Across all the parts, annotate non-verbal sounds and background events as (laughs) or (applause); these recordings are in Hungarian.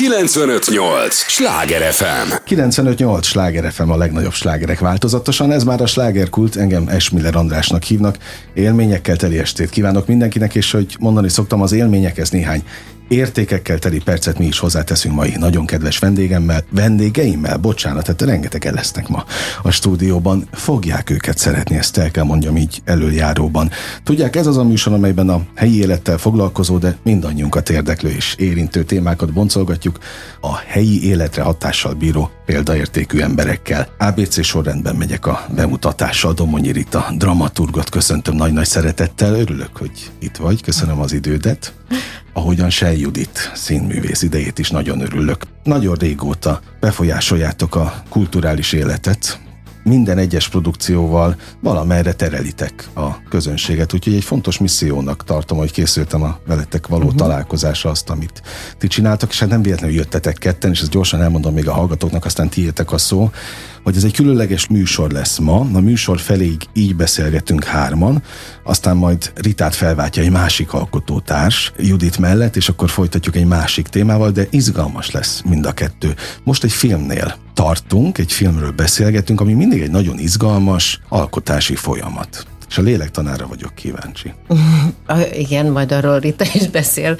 958! Sláger FM! 958! Sláger FM a legnagyobb slágerek változatosan. Ez már a slágerkult, engem Esmiller Andrásnak hívnak. Élményekkel teli estét kívánok mindenkinek, és hogy mondani szoktam, az élményekhez néhány értékekkel teli percet mi is hozzáteszünk mai nagyon kedves vendégemmel, vendégeimmel, bocsánat, tehát rengeteg lesznek ma a stúdióban. Fogják őket szeretni, ezt el kell mondjam így előjáróban. Tudják, ez az a műsor, amelyben a helyi élettel foglalkozó, de mindannyiunkat érdeklő és érintő témákat boncolgatjuk a helyi életre hatással bíró példaértékű emberekkel. ABC sorrendben megyek a bemutatással. Domonyi Rita, dramaturgot köszöntöm nagy-nagy szeretettel. Örülök, hogy itt vagy. Köszönöm az idődet ahogyan Sej Judit színművész idejét is nagyon örülök. Nagyon régóta befolyásoljátok a kulturális életet, minden egyes produkcióval valamerre terelitek a közönséget, úgyhogy egy fontos missziónak tartom, hogy készültem a veletek való uh-huh. találkozásra azt, amit ti csináltak, és hát nem véletlenül jöttetek ketten, és ezt gyorsan elmondom még a hallgatóknak, aztán tiétek a szó, hogy ez egy különleges műsor lesz ma. A műsor feléig így beszélgetünk hárman, aztán majd Ritát felváltja egy másik alkotótárs Judit mellett, és akkor folytatjuk egy másik témával, de izgalmas lesz mind a kettő. Most egy filmnél tartunk, egy filmről beszélgetünk, ami mindig egy nagyon izgalmas alkotási folyamat és a lélektanára vagyok kíváncsi. (laughs) Igen, majd arról Rita is beszél,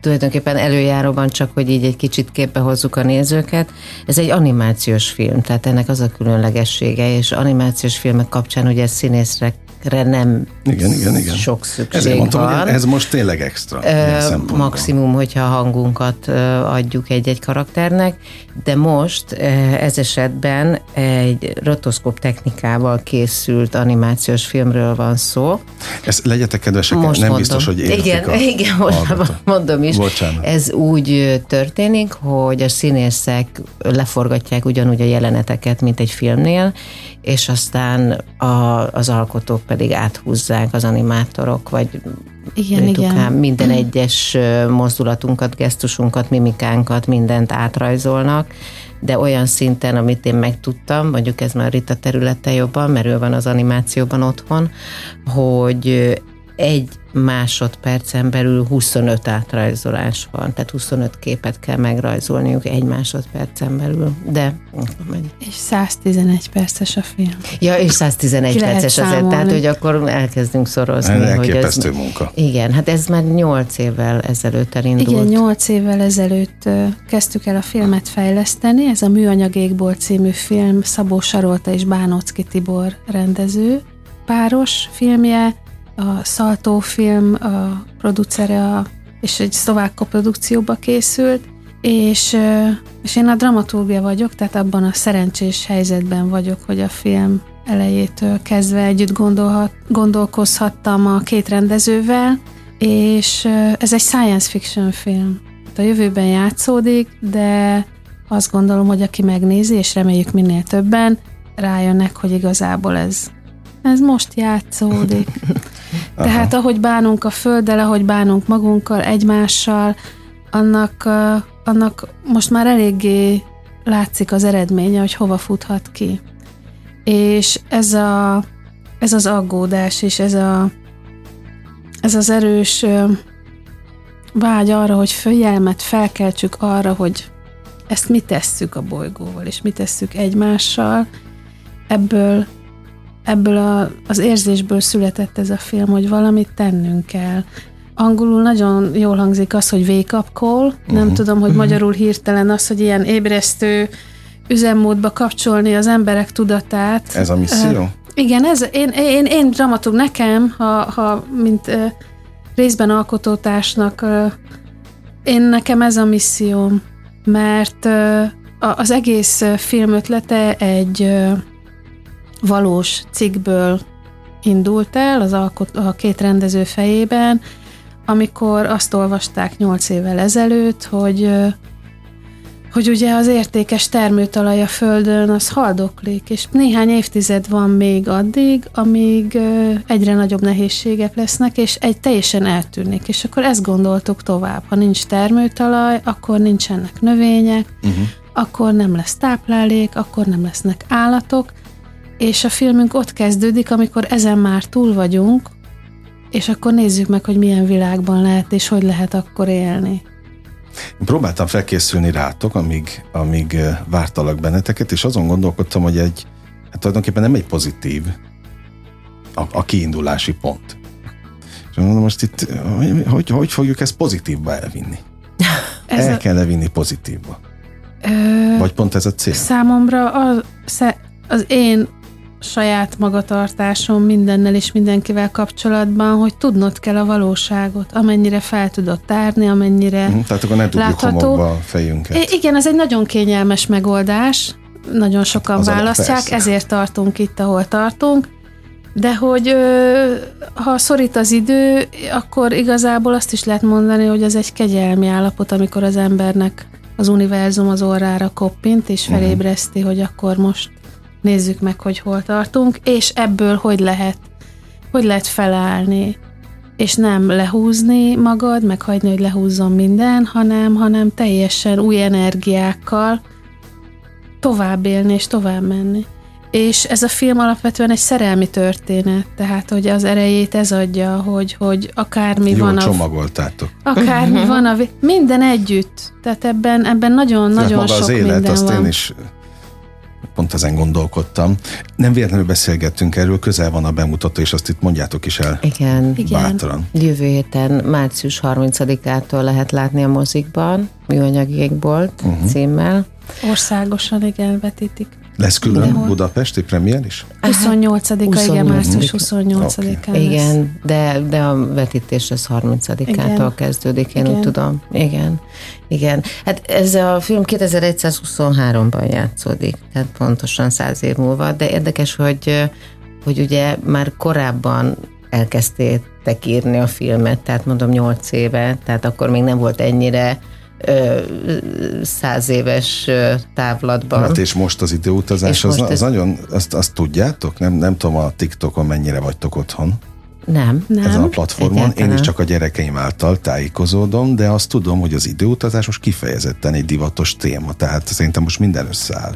tulajdonképpen előjáróban csak, hogy így egy kicsit képbe hozzuk a nézőket. Ez egy animációs film, tehát ennek az a különlegessége, és animációs filmek kapcsán ugye színészre nem igen, igen, igen. sok szükség Ezért mondtam, van. hogy ez most tényleg extra. Ö, maximum, hogyha a hangunkat adjuk egy-egy karakternek, de most ez esetben egy rotoszkóp technikával készült animációs filmről van szó. Ezt legyetek kedvesek, most nem mondom. biztos, hogy értik Igen, a igen most mondom is. Bocsánat. Ez úgy történik, hogy a színészek leforgatják ugyanúgy a jeleneteket, mint egy filmnél, és aztán a, az alkotók pedig áthúzzák az animátorok, vagy igen, igen. minden egyes mozdulatunkat, gesztusunkat, mimikánkat, mindent átrajzolnak, de olyan szinten, amit én megtudtam, mondjuk ez már Rita területe jobban, mert ő van az animációban otthon, hogy egy másodpercen belül 25 átrajzolás van, tehát 25 képet kell megrajzolniuk egy másodpercen belül, de... És 111 perces a film. Ja, és 111 perces azért, tehát hogy akkor elkezdünk szorozni. Hogy ez, munka. Igen, hát ez már 8 évvel ezelőtt elindult. Igen, 8 évvel ezelőtt kezdtük el a filmet fejleszteni, ez a Műanyag égból című film Szabó Sarolta és Bánocki Tibor rendező páros filmje, a Szaltó film a producere, a, és egy szlovák koprodukcióba készült, és, és én a dramaturgia vagyok, tehát abban a szerencsés helyzetben vagyok, hogy a film elejétől kezdve együtt gondolhat, gondolkozhattam a két rendezővel, és ez egy science fiction film. A jövőben játszódik, de azt gondolom, hogy aki megnézi, és reméljük minél többen, rájönnek, hogy igazából ez, ez most játszódik. (laughs) Tehát ahogy bánunk a földdel, ahogy bánunk magunkkal, egymással, annak, annak most már eléggé látszik az eredménye, hogy hova futhat ki. És ez, a, ez az aggódás, és ez, a, ez az erős vágy arra, hogy följelmet felkeltsük arra, hogy ezt mi tesszük a bolygóval, és mi tesszük egymással, ebből ebből a, az érzésből született ez a film, hogy valamit tennünk kell. Angolul nagyon jól hangzik az, hogy wake up call. Uh-huh. Nem tudom, hogy uh-huh. magyarul hirtelen az, hogy ilyen ébresztő üzemmódba kapcsolni az emberek tudatát. Ez a misszió? Uh, igen, ez, én, én, én dramaturg nekem, ha, ha mint uh, részben alkotótársnak, uh, én nekem ez a misszióm, mert uh, az egész film ötlete egy uh, valós cikkből indult el az alkot, a két rendező fejében, amikor azt olvasták nyolc évvel ezelőtt, hogy hogy ugye az értékes termőtalaj a Földön az haldoklik, és néhány évtized van még addig, amíg egyre nagyobb nehézségek lesznek, és egy teljesen eltűnik. És akkor ezt gondoltuk tovább. Ha nincs termőtalaj, akkor nincsenek növények, uh-huh. akkor nem lesz táplálék, akkor nem lesznek állatok, és a filmünk ott kezdődik, amikor ezen már túl vagyunk, és akkor nézzük meg, hogy milyen világban lehet, és hogy lehet akkor élni. Én próbáltam felkészülni rátok, amíg, amíg vártalak benneteket, és azon gondolkodtam, hogy egy, hát tulajdonképpen nem egy pozitív a, a kiindulási pont. És mondom, most itt, hogy, hogy, hogy fogjuk ezt pozitívba elvinni? (laughs) Ez El a... kell vinni pozitívba? Ö... Vagy pont ez a cél? Számomra az, az én saját magatartásom mindennel és mindenkivel kapcsolatban, hogy tudnod kell a valóságot, amennyire fel tudod tárni, amennyire mm, Tehát akkor tudjuk homokba a fejünket. I- igen, ez egy nagyon kényelmes megoldás, nagyon sokan az választják, a, ezért tartunk itt, ahol tartunk, de hogy ö, ha szorít az idő, akkor igazából azt is lehet mondani, hogy ez egy kegyelmi állapot, amikor az embernek az univerzum az orrára koppint, és mhm. felébreszti, uh-huh. hogy akkor most nézzük meg, hogy hol tartunk, és ebből hogy lehet, hogy lehet felállni, és nem lehúzni magad, meg hagyni, hogy lehúzzon minden, hanem, hanem teljesen új energiákkal tovább élni és tovább menni. És ez a film alapvetően egy szerelmi történet, tehát hogy az erejét ez adja, hogy, hogy akármi Jól van a... csomagoltátok. Akármi (laughs) van a... Minden együtt. Tehát ebben, ebben nagyon-nagyon sok az élet, minden azt van. én is pont ezen gondolkodtam. Nem véletlenül beszélgettünk erről, közel van a bemutató, és azt itt mondjátok is el Igen. bátran. Igen. Jövő héten március 30-ától lehet látni a mozikban, műanyagékbolt uh-huh. címmel. Országosan igen vetítik. Lesz külön Mindenhol. budapesti premier is? 28-a, igen, március 28-án okay. Igen, de, de a vetítés az 30-ától kezdődik, én igen. úgy tudom. Igen, igen. Hát ez a film 2123-ban játszódik, tehát pontosan száz év múlva, de érdekes, hogy, hogy ugye már korábban elkezdtétek írni a filmet, tehát mondom 8 éve, tehát akkor még nem volt ennyire száz éves távlatban. Hát és most az időutazás, az, az ez... nagyon, azt, azt tudjátok? Nem, nem tudom a TikTokon mennyire vagytok otthon. Nem. nem. Ezen a platformon. Egyáltalán. Én is csak a gyerekeim által tájékozódom, de azt tudom, hogy az időutazás most kifejezetten egy divatos téma, tehát szerintem most minden összeáll.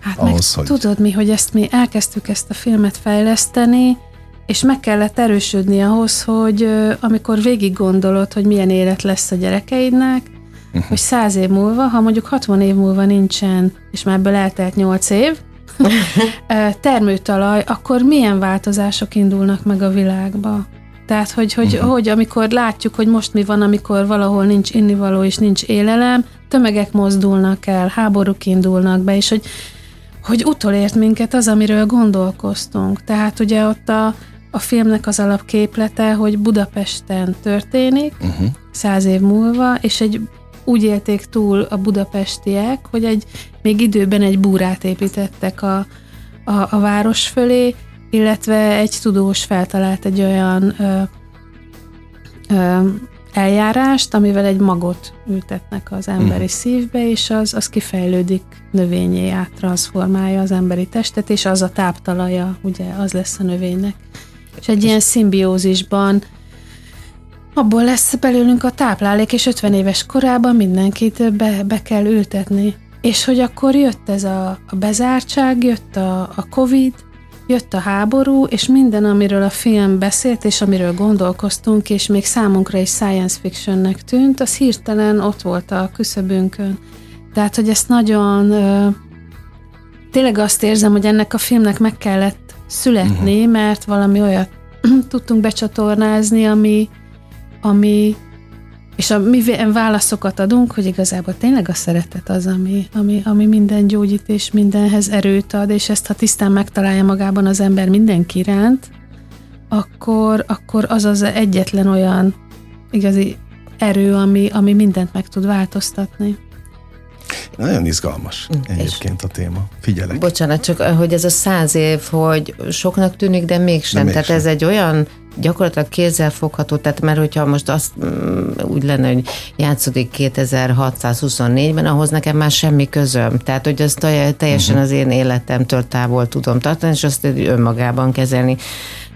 Hát ahhoz, meg hogy... tudod mi, hogy ezt mi elkezdtük ezt a filmet fejleszteni, és meg kellett erősödni ahhoz, hogy amikor végig gondolod, hogy milyen élet lesz a gyerekeidnek, uh-huh. hogy száz év múlva, ha mondjuk 60 év múlva nincsen, és már ebből eltelt 8 év, (laughs) termőtalaj, akkor milyen változások indulnak meg a világba? Tehát, hogy, hogy, uh-huh. hogy amikor látjuk, hogy most mi van, amikor valahol nincs innivaló és nincs élelem, tömegek mozdulnak el, háborúk indulnak be, és hogy, hogy utolért minket az, amiről gondolkoztunk. Tehát ugye ott a, a filmnek az alapképlete, hogy Budapesten történik, uh-huh. száz év múlva, és egy úgy élték túl a budapestiek, hogy egy, még időben egy búrát építettek a, a, a város fölé, illetve egy tudós feltalált egy olyan ö, ö, eljárást, amivel egy magot ültetnek az emberi mm. szívbe, és az, az kifejlődik növényé, áttransformálja az emberi testet, és az a táptalaja, ugye, az lesz a növénynek. És egy ilyen szimbiózisban abból lesz belőlünk a táplálék, és 50 éves korában mindenkit be, be kell ültetni. És hogy akkor jött ez a, a bezártság, jött a, a Covid, jött a háború, és minden, amiről a film beszélt, és amiről gondolkoztunk, és még számunkra is science fictionnek tűnt, az hirtelen ott volt a küszöbünkön. Tehát, hogy ezt nagyon... Tényleg azt érzem, hogy ennek a filmnek meg kellett születni, uh-huh. mert valami olyat (clears throat) tudtunk becsatornázni, ami, ami és a mi válaszokat adunk, hogy igazából tényleg a szeretet az, ami, ami, ami minden gyógyít és mindenhez erőt ad, és ezt ha tisztán megtalálja magában az ember mindenki iránt, akkor, akkor az az egyetlen olyan igazi erő, ami, ami mindent meg tud változtatni. Nagyon izgalmas mm, egyébként a téma. Figyelek. Bocsánat, csak hogy ez a száz év, hogy soknak tűnik, de mégsem. De mégsem. Tehát ez egy olyan gyakorlatilag kézzel fogható, tehát mert hogyha most azt mm, úgy lenne, hogy játszódik 2624-ben, ahhoz nekem már semmi közöm. Tehát, hogy azt teljesen uh-huh. az én életemtől távol tudom tartani, és azt önmagában kezelni.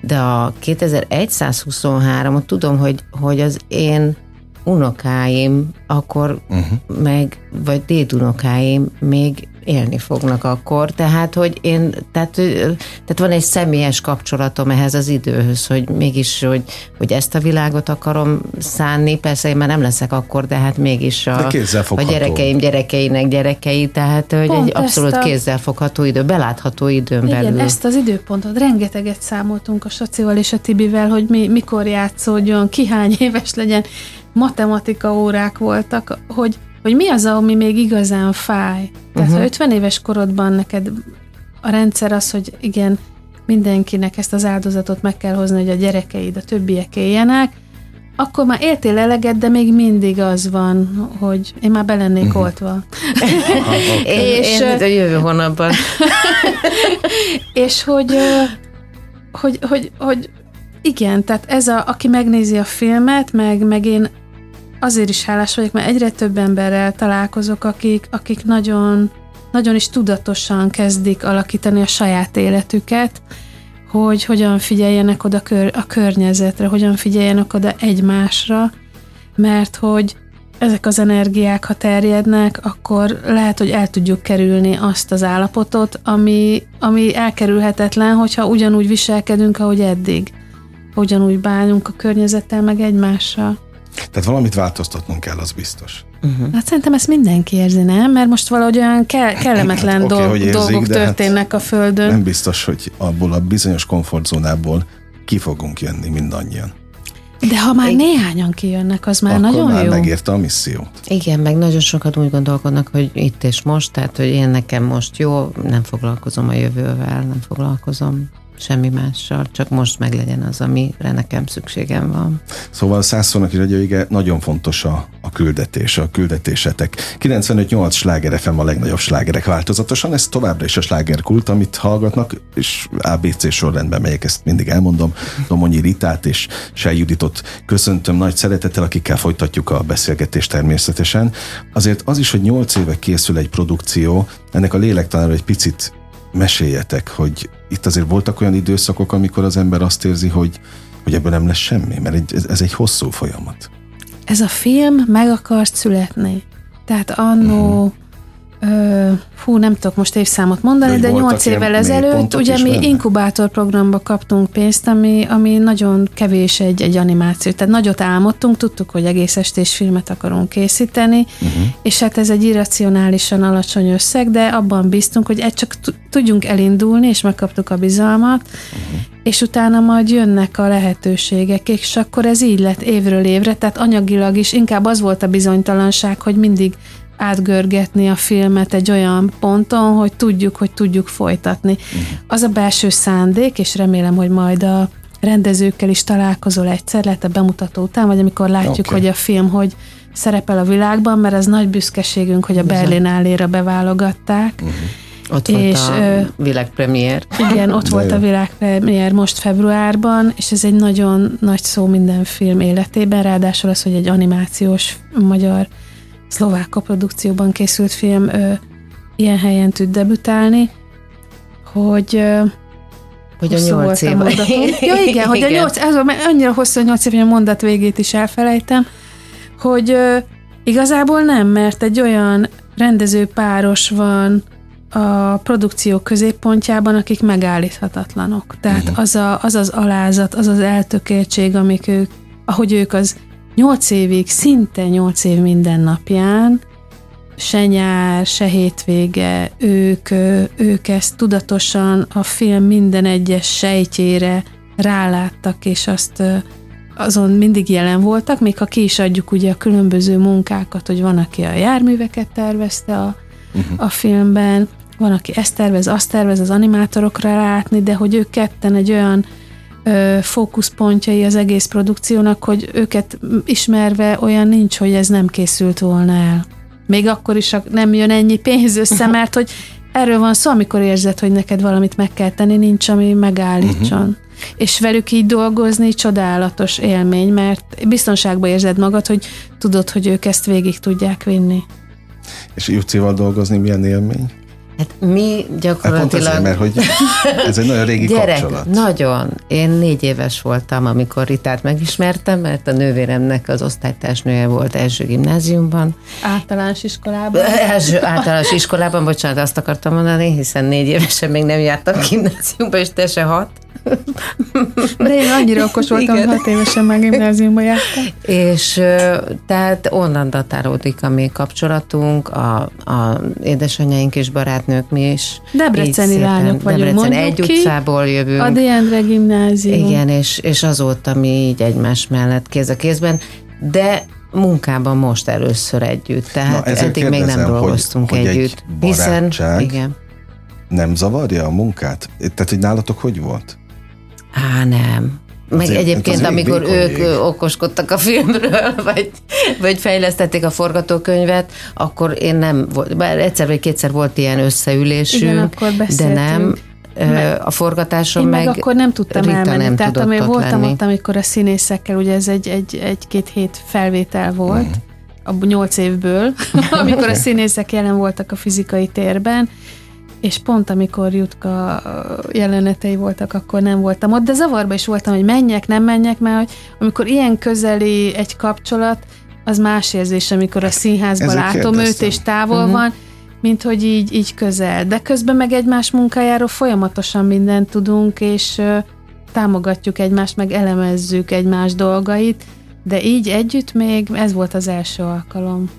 De a 2123-ot tudom, hogy, hogy az én unokáim akkor uh-huh. meg, vagy dédunokáim még élni fognak akkor. Tehát, hogy én, tehát, tehát van egy személyes kapcsolatom ehhez az időhöz, hogy mégis, hogy, hogy ezt a világot akarom szánni, persze én már nem leszek akkor, de hát mégis a, a gyerekeim gyerekeinek gyerekei, tehát hogy Pont egy abszolút a... kézzelfogható idő, belátható időn Igen, belül. ezt az időpontot rengeteget számoltunk a Sacival és a Tibivel, hogy mi, mikor játszódjon, ki hány éves legyen, matematika órák voltak, hogy hogy mi az, ami még igazán fáj. Tehát, uh-huh. ha 50 éves korodban neked a rendszer az, hogy igen, mindenkinek ezt az áldozatot meg kell hozni, hogy a gyerekeid, a többiek éljenek, akkor már éltél eleget, de még mindig az van, hogy én már belennék uh-huh. oltva. (laughs) és én a jövő hónapban. (laughs) és hogy, hogy, hogy, hogy igen, tehát ez a, aki megnézi a filmet, meg, meg én azért is hálás vagyok, mert egyre több emberrel találkozok, akik, akik nagyon, nagyon is tudatosan kezdik alakítani a saját életüket, hogy hogyan figyeljenek oda kör, a környezetre, hogyan figyeljenek oda egymásra, mert hogy ezek az energiák, ha terjednek, akkor lehet, hogy el tudjuk kerülni azt az állapotot, ami, ami elkerülhetetlen, hogyha ugyanúgy viselkedünk, ahogy eddig. Ugyanúgy bánunk a környezettel, meg egymással. Tehát valamit változtatnunk kell, az biztos. Uh-huh. Hát szerintem ezt mindenki érzi, nem? Mert most valahogy olyan ke- kellemetlen hát, okay, érzik, dolgok hát történnek hát a Földön. Nem biztos, hogy abból a bizonyos komfortzónából ki fogunk jönni mindannyian. De ha már néhányan kijönnek, az már Akkor nagyon már jó. megérte a missziót. Igen, meg nagyon sokat úgy gondolkodnak, hogy itt és most, tehát hogy én nekem most jó, nem foglalkozom a jövővel, nem foglalkozom semmi mással, csak most meglegyen az, amire nekem szükségem van. Szóval százszónak is egy nagyon fontos a, a küldetés, a küldetésetek. 95-8 sláger FM a legnagyobb slágerek változatosan, ez továbbra is a slágerkult, amit hallgatnak, és ABC sorrendben megyek, ezt mindig elmondom. Domonyi Ritát és Sej Juditot köszöntöm nagy szeretettel, akikkel folytatjuk a beszélgetést természetesen. Azért az is, hogy 8 éve készül egy produkció, ennek a lélektanára egy picit meséljetek, hogy itt azért voltak olyan időszakok, amikor az ember azt érzi, hogy, hogy ebből nem lesz semmi, mert ez, ez egy hosszú folyamat. Ez a film meg akart születni. Tehát annó uh-huh Ö, hú, nem tudok most évszámot mondani, de, de 8 évvel ezelőtt ugye mi inkubátor programba kaptunk pénzt, ami, ami nagyon kevés egy, egy animáció. Tehát nagyot álmodtunk, tudtuk, hogy egész estés filmet akarunk készíteni, uh-huh. és hát ez egy irracionálisan alacsony összeg, de abban bíztunk, hogy egy csak tudjunk elindulni, és megkaptuk a bizalmat, uh-huh. és utána majd jönnek a lehetőségek, és akkor ez így lett évről évre, tehát anyagilag is inkább az volt a bizonytalanság, hogy mindig átgörgetni a filmet egy olyan ponton, hogy tudjuk, hogy tudjuk folytatni. Uh-huh. Az a belső szándék, és remélem, hogy majd a rendezőkkel is találkozol egyszer, lehet a bemutató után, vagy amikor látjuk, okay. hogy a film hogy szerepel a világban, mert ez nagy büszkeségünk, hogy a Berlin álléra beválogatták. Uh-huh. Ott volt és, a világpremiér. Igen, ott De volt jó. a világpremiér most februárban, és ez egy nagyon nagy szó minden film életében, ráadásul az, hogy egy animációs magyar szlovák koprodukcióban készült film ö, ilyen helyen tud debütálni, hogy ö, hogy a nyolc év. (laughs) Ja igen, hogy a nyolc, ez mert annyira hosszú a nyolc év, hogy a mondat végét is elfelejtem, hogy ö, igazából nem, mert egy olyan rendező páros van a produkció középpontjában, akik megállíthatatlanok. Tehát uh-huh. az, a, az az alázat, az az eltökéltség, amik ők, ahogy ők az nyolc évig, szinte nyolc év minden napján, se nyár, se hétvége, ők, ők ezt tudatosan a film minden egyes sejtjére ráláttak, és azt azon mindig jelen voltak, még ha ki is adjuk ugye a különböző munkákat, hogy van, aki a járműveket tervezte a, uh-huh. a filmben, van, aki ezt tervez, azt tervez az animátorokra látni, de hogy ők ketten egy olyan fókuszpontjai az egész produkciónak, hogy őket ismerve olyan nincs, hogy ez nem készült volna el. Még akkor is nem jön ennyi pénz össze, (laughs) mert hogy erről van szó, amikor érzed, hogy neked valamit meg kell tenni, nincs, ami megállítson. Uh-huh. És velük így dolgozni csodálatos élmény, mert biztonságban érzed magad, hogy tudod, hogy ők ezt végig tudják vinni. És Jucival dolgozni milyen élmény? Hát mi gyakorlatilag... Hát azért, mert hogy ez egy nagyon régi Gyerek, kapcsolat. Nagyon. Én négy éves voltam, amikor Ritát megismertem, mert a nővéremnek az osztálytársnője volt első gimnáziumban. Általános iskolában? (laughs) Első általános iskolában, bocsánat, azt akartam mondani, hiszen négy évesen még nem jártam gimnáziumba, és te se hat. De én annyira okos voltam, hat évesen már gimnáziumba jártam. És tehát onnan datálódik a mi kapcsolatunk, a, a édesanyjaink és barátnők mi is. Debreceni lányok vagyunk, Debrecen egy ki, utcából jövünk. A Diendre gimnázium. Igen, és, és azóta mi így egymás mellett kéz a kézben, de munkában most először együtt, tehát Na, eddig még nem dolgoztunk hogy, együtt. Hogy egy hiszen, igen. nem zavarja a munkát? Tehát, hogy nálatok hogy volt? Á, nem. Meg Azért, egyébként, amikor ők ég. okoskodtak a filmről, (laughs) vagy, vagy fejlesztették a forgatókönyvet, akkor én nem volt, bár egyszer vagy kétszer volt ilyen összeülésünk, Igen, akkor de nem. Meg, a forgatáson én meg, meg akkor nem tudtam Rita elmenni. Nem Tehát amíg voltam lenni. ott, amikor a színészekkel, ugye ez egy, egy, egy-két hét felvétel volt, mm. a nyolc évből, (laughs) amikor a színészek jelen voltak a fizikai térben, és pont amikor Jutka jelenetei voltak, akkor nem voltam ott, de zavarba is voltam, hogy menjek, nem menjek, mert hogy amikor ilyen közeli egy kapcsolat, az más érzés, amikor a színházban Ezek látom kérdeztem. őt, és távol uh-huh. van, mint hogy így, így közel. De közben meg egymás munkájáról folyamatosan mindent tudunk, és támogatjuk egymást, meg elemezzük egymás dolgait, de így együtt még ez volt az első alkalom.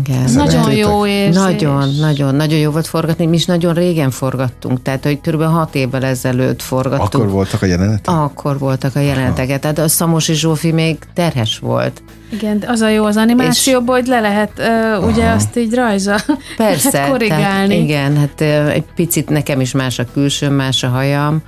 Igen. Nagyon jó érzés. Nagyon, nagyon, nagyon jó volt forgatni. Mi is nagyon régen forgattunk, tehát hogy kb. hat évvel ezelőtt forgattunk. Akkor voltak a jelenetek? Akkor voltak a jeleneteket. Tehát a Szamosi Zsófi még terhes volt. Igen, az a jó az animációból, hogy le lehet uh, ugye azt így rajza (laughs) Persze, lehet korrigálni. Tehát, igen, hát uh, egy picit nekem is más a külső, más a hajam,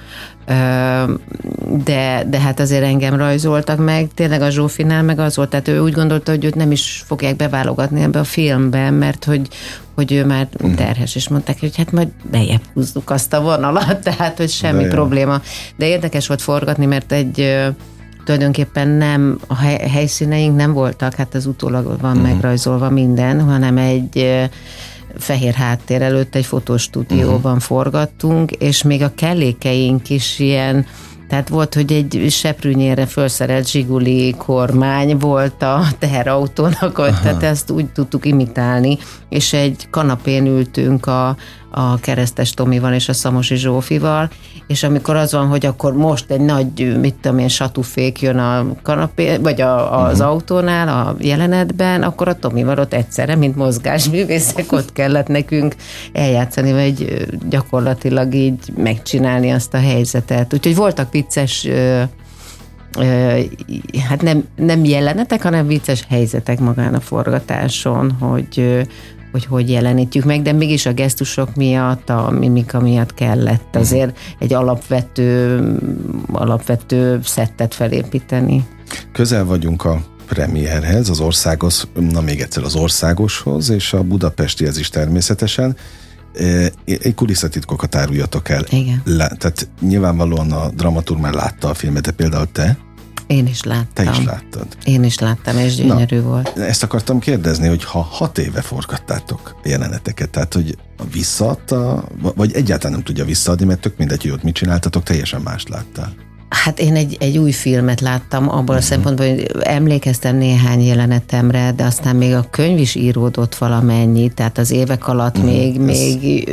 de, de hát azért engem rajzoltak meg, tényleg a Zsófinál meg az volt, tehát ő úgy gondolta, hogy őt nem is fogják beválogatni ebbe a filmbe, mert hogy, hogy ő már uh-huh. terhes, és mondták, hogy hát majd bejebb húzzuk azt a vonalat, (laughs) tehát hogy semmi de probléma. De érdekes volt forgatni, mert egy tulajdonképpen nem, a helyszíneink nem voltak, hát az utólag van uh-huh. megrajzolva minden, hanem egy fehér háttér előtt egy fotostúdióban uh-huh. forgattunk, és még a kellékeink is ilyen tehát volt, hogy egy seprűnyére felszerelt zsiguli kormány volt a teherautónak, Aha. tehát ezt úgy tudtuk imitálni, és egy kanapén ültünk a, a keresztes Tomival és a Szamosi Zsófival, és amikor az van, hogy akkor most egy nagy, mit tudom én, satufék jön a kanapé, vagy a, az uh-huh. autónál a jelenetben, akkor a Tomival ott egyszerre, mint mozgásművészek, ott kellett nekünk eljátszani, vagy gyakorlatilag így megcsinálni azt a helyzetet. Úgyhogy voltak vicces hát nem, nem jelenetek, hanem vicces helyzetek magán a forgatáson, hogy, hogy hogy jelenítjük meg, de mégis a gesztusok miatt, a mimika miatt kellett azért egy alapvető, alapvető szettet felépíteni. Közel vagyunk a premierhez, az országos, na még egyszer az országoshoz, és a budapestihez is természetesen. E, egy kulisszatitkokat áruljatok el. Igen. Le, tehát nyilvánvalóan a dramaturg már látta a filmet, de például te? Én is láttam. Te is láttad. Én is láttam, és gyönyörű Na, volt. Ezt akartam kérdezni, hogy ha hat éve forgattátok jeleneteket, tehát hogy visszaadta, vagy egyáltalán nem tudja visszaadni, mert tök mindegy, hogy ott mit csináltatok, teljesen mást láttál. Hát én egy, egy új filmet láttam, abból uh-huh. a mhm. szempontból, hogy emlékeztem néhány jelenetemre, de aztán még a könyv is íródott valamennyi, tehát az évek alatt uh-huh. még, még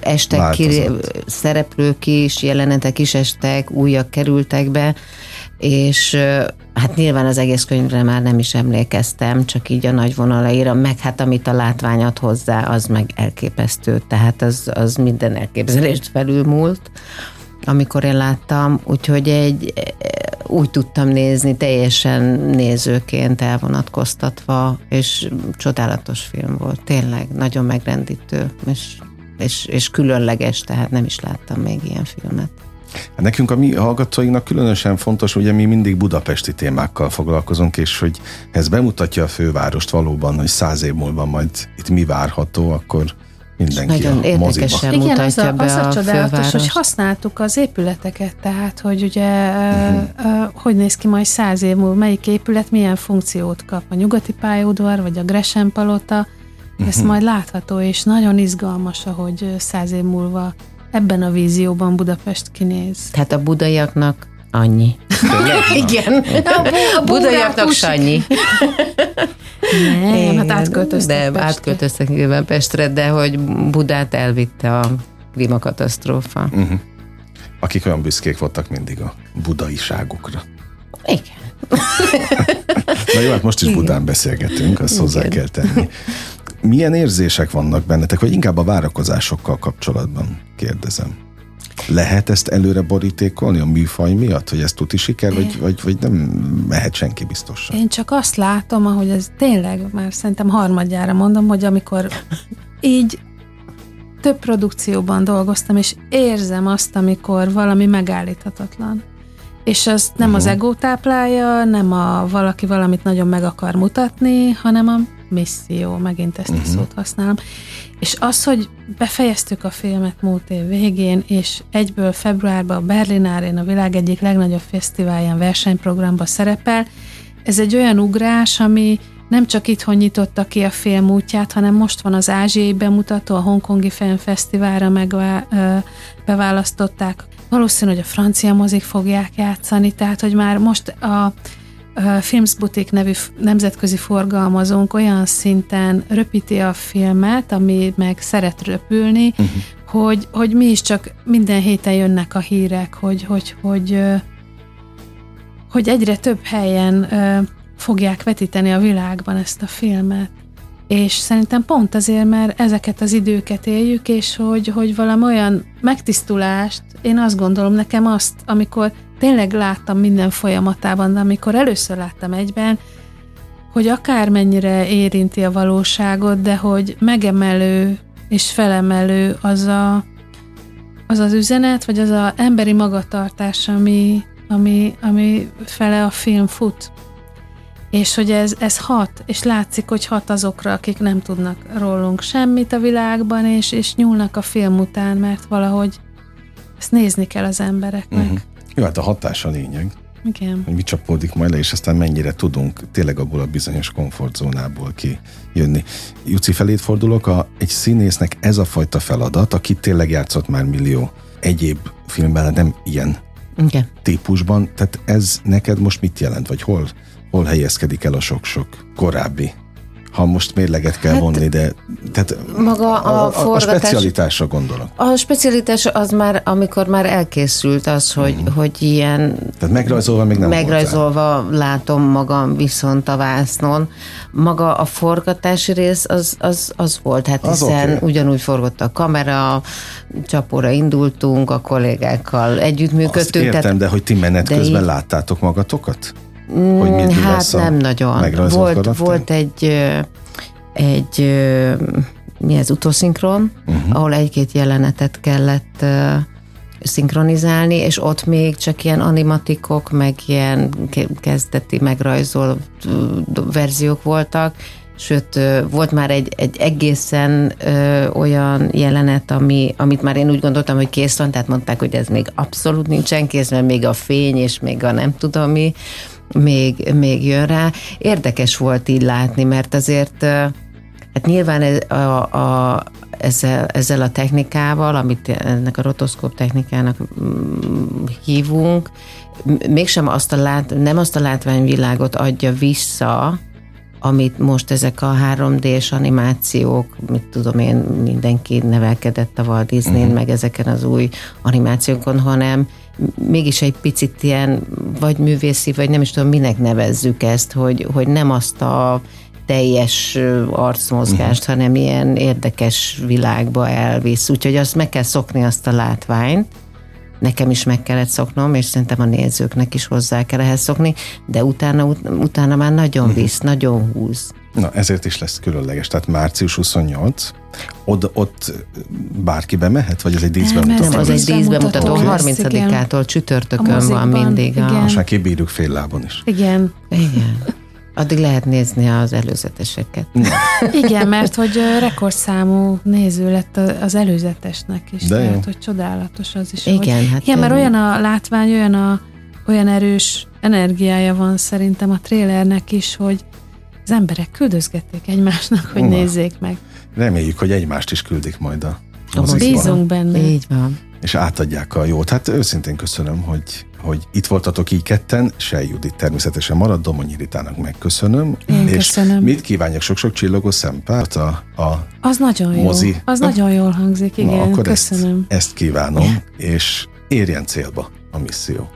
estek ki, szereplők is, jelenetek is estek, újak kerültek be, és hát nyilván az egész könyvre már nem is emlékeztem, csak így a nagy vonalaira, meg hát amit a látványat hozzá, az meg elképesztő, tehát az, az minden elképzelést felülmúlt, amikor én láttam, úgyhogy egy, úgy tudtam nézni, teljesen nézőként elvonatkoztatva, és csodálatos film volt, tényleg, nagyon megrendítő, és, és, és különleges, tehát nem is láttam még ilyen filmet. Hát nekünk a mi hallgatóinknak különösen fontos, ugye mi mindig budapesti témákkal foglalkozunk, és hogy ez bemutatja a fővárost valóban, hogy száz év múlva majd itt mi várható, akkor mindenki Nagyon a érdekesen Igen, az a, az a, a csodálatos, hogy használtuk az épületeket, tehát, hogy ugye uh-huh. uh, hogy néz ki majd száz év múlva, melyik épület milyen funkciót kap, a nyugati pályaudvar, vagy a Gresham palota, Ez uh-huh. majd látható, és nagyon izgalmas, ahogy száz év múlva ebben a vízióban Budapest kinéz. Tehát a budaiaknak annyi. (laughs) Igen. A, a budaiaknak Sanyi. (laughs) Nem, hát átköltöztek De átköltöztek Pestre, de hogy Budát elvitte a klímakatasztrófa. Uh-huh. Akik olyan büszkék voltak mindig a budaiságukra. Igen. (laughs) Na jó, hát most is Budán beszélgetünk, azt Igen. hozzá kell tenni. Milyen érzések vannak bennetek, vagy inkább a várakozásokkal kapcsolatban kérdezem? Lehet ezt előre borítékolni a műfaj miatt, hogy ez tuti siker, vagy, vagy, vagy nem mehet senki biztosan? Én csak azt látom, ahogy ez tényleg, már szerintem harmadjára mondom, hogy amikor így több produkcióban dolgoztam, és érzem azt, amikor valami megállíthatatlan. És az nem uh-huh. az ego táplálja, nem a valaki valamit nagyon meg akar mutatni, hanem a misszió, megint ezt uh-huh. a szót használom. És az, hogy befejeztük a filmet múlt év végén, és egyből februárban a Berlinárén a világ egyik legnagyobb fesztiválján versenyprogramba szerepel, ez egy olyan ugrás, ami nem csak itthon nyitotta ki a film útját, hanem most van az ázsiai bemutató, a Hongkongi Filmfesztiválra meg beválasztották. Valószínű, hogy a francia mozik fogják játszani, tehát hogy már most a Films Boutique nevű nemzetközi forgalmazónk olyan szinten röpíti a filmet, ami meg szeret röpülni, uh-huh. hogy, hogy mi is csak minden héten jönnek a hírek, hogy, hogy, hogy, hogy egyre több helyen fogják vetíteni a világban ezt a filmet. És szerintem pont azért, mert ezeket az időket éljük, és hogy, hogy valami olyan megtisztulást, én azt gondolom nekem azt, amikor tényleg láttam minden folyamatában, de amikor először láttam egyben, hogy akármennyire érinti a valóságot, de hogy megemelő és felemelő az a, az, az üzenet, vagy az a emberi magatartás, ami, ami, ami fele a film fut. És hogy ez, ez hat, és látszik, hogy hat azokra, akik nem tudnak rólunk semmit a világban, és, és nyúlnak a film után, mert valahogy ezt nézni kell az embereknek. Uh-huh. Jó, hát a hatás a lényeg. Igen. Hogy mi csapódik majd le, és aztán mennyire tudunk tényleg abból a bizonyos komfortzónából kijönni. Juci felét fordulok, a, egy színésznek ez a fajta feladat, aki tényleg játszott már millió egyéb filmben, nem ilyen Igen. típusban, tehát ez neked most mit jelent, vagy hol, hol helyezkedik el a sok-sok korábbi ha most mérleget kell hát, vonni, de tehát maga a, a, forgatás, a specialitásra gondolok. A specialitás az már, amikor már elkészült az, hogy, hmm. hogy ilyen... Tehát megrajzolva még nem Megrajzolva voltál. látom magam viszont a vásznon. Maga a forgatási rész az, az, az volt, hát az hiszen okay. ugyanúgy forgott a kamera, csapóra indultunk, a kollégákkal együttműködtünk. Azt értem, tehát, de hogy ti menet közben így... láttátok magatokat? Hogy mit mm, hát nem nagyon. Volt, volt egy, egy mi ez, utószinkron, uh-huh. ahol egy-két jelenetet kellett szinkronizálni, és ott még csak ilyen animatikok, meg ilyen kezdeti megrajzol verziók voltak, sőt, volt már egy, egy egészen ö, olyan jelenet, ami, amit már én úgy gondoltam, hogy kész van, tehát mondták, hogy ez még abszolút nincsen kész, mert még a fény, és még a nem tudom mi, még, még jön rá. Érdekes volt így látni, mert azért hát nyilván a, a, ezzel, ezzel a technikával, amit ennek a rotoszkóp technikának mm, hívunk, mégsem azt a lát, nem azt a látványvilágot adja vissza, amit most ezek a 3D-s animációk, mit tudom én, mindenki nevelkedett a Walt Disney-n, uh-huh. meg ezeken az új animációkon, hanem mégis egy picit ilyen vagy művészi, vagy nem is tudom, minek nevezzük ezt, hogy, hogy nem azt a teljes arcmozgást, uh-huh. hanem ilyen érdekes világba elvisz. Úgyhogy azt meg kell szokni azt a látványt, nekem is meg kellett szoknom, és szerintem a nézőknek is hozzá kell ehhez szokni, de utána, ut- utána már nagyon uh-huh. visz, nagyon húz. Na, ezért is lesz különleges. Tehát március 28, ott, ott bárki bemehet, vagy ez egy díszbemutató? Nem, az egy díszbemutató. 30-ától csütörtökön a van mindig. A... Most már kibírjuk fél lábon is. Igen. Igen. Addig lehet nézni az előzeteseket. (laughs) Igen, mert hogy rekordszámú néző lett az előzetesnek is. De tehát, jó. hogy csodálatos az is. Igen, hogy, hát igen mert olyan a látvány, olyan, a, olyan erős energiája van szerintem a trélernek is, hogy az emberek küldözgették egymásnak, hogy Na. nézzék meg. reméljük, hogy egymást is küldik majd a A mozikba. Bízunk benne. Így van. és átadják a jót. Hát őszintén köszönöm, hogy, hogy itt voltatok így ketten, se Judit természetesen marad, Domonyi Ritának megköszönöm. Én és köszönöm. mit kívánjak sok-sok csillogó szempárt a, a Az nagyon jó. Mozi. Az nagyon jól hangzik, igen. Na, akkor köszönöm. Ezt, ezt kívánom, és érjen célba a misszió.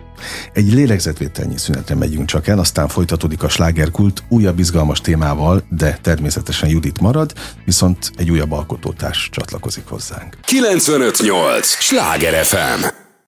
Egy lélegzetvételnyi szünetre megyünk csak el, aztán folytatódik a slágerkult újabb izgalmas témával, de természetesen Judit marad, viszont egy újabb alkotótárs csatlakozik hozzánk. 958! Sláger FM!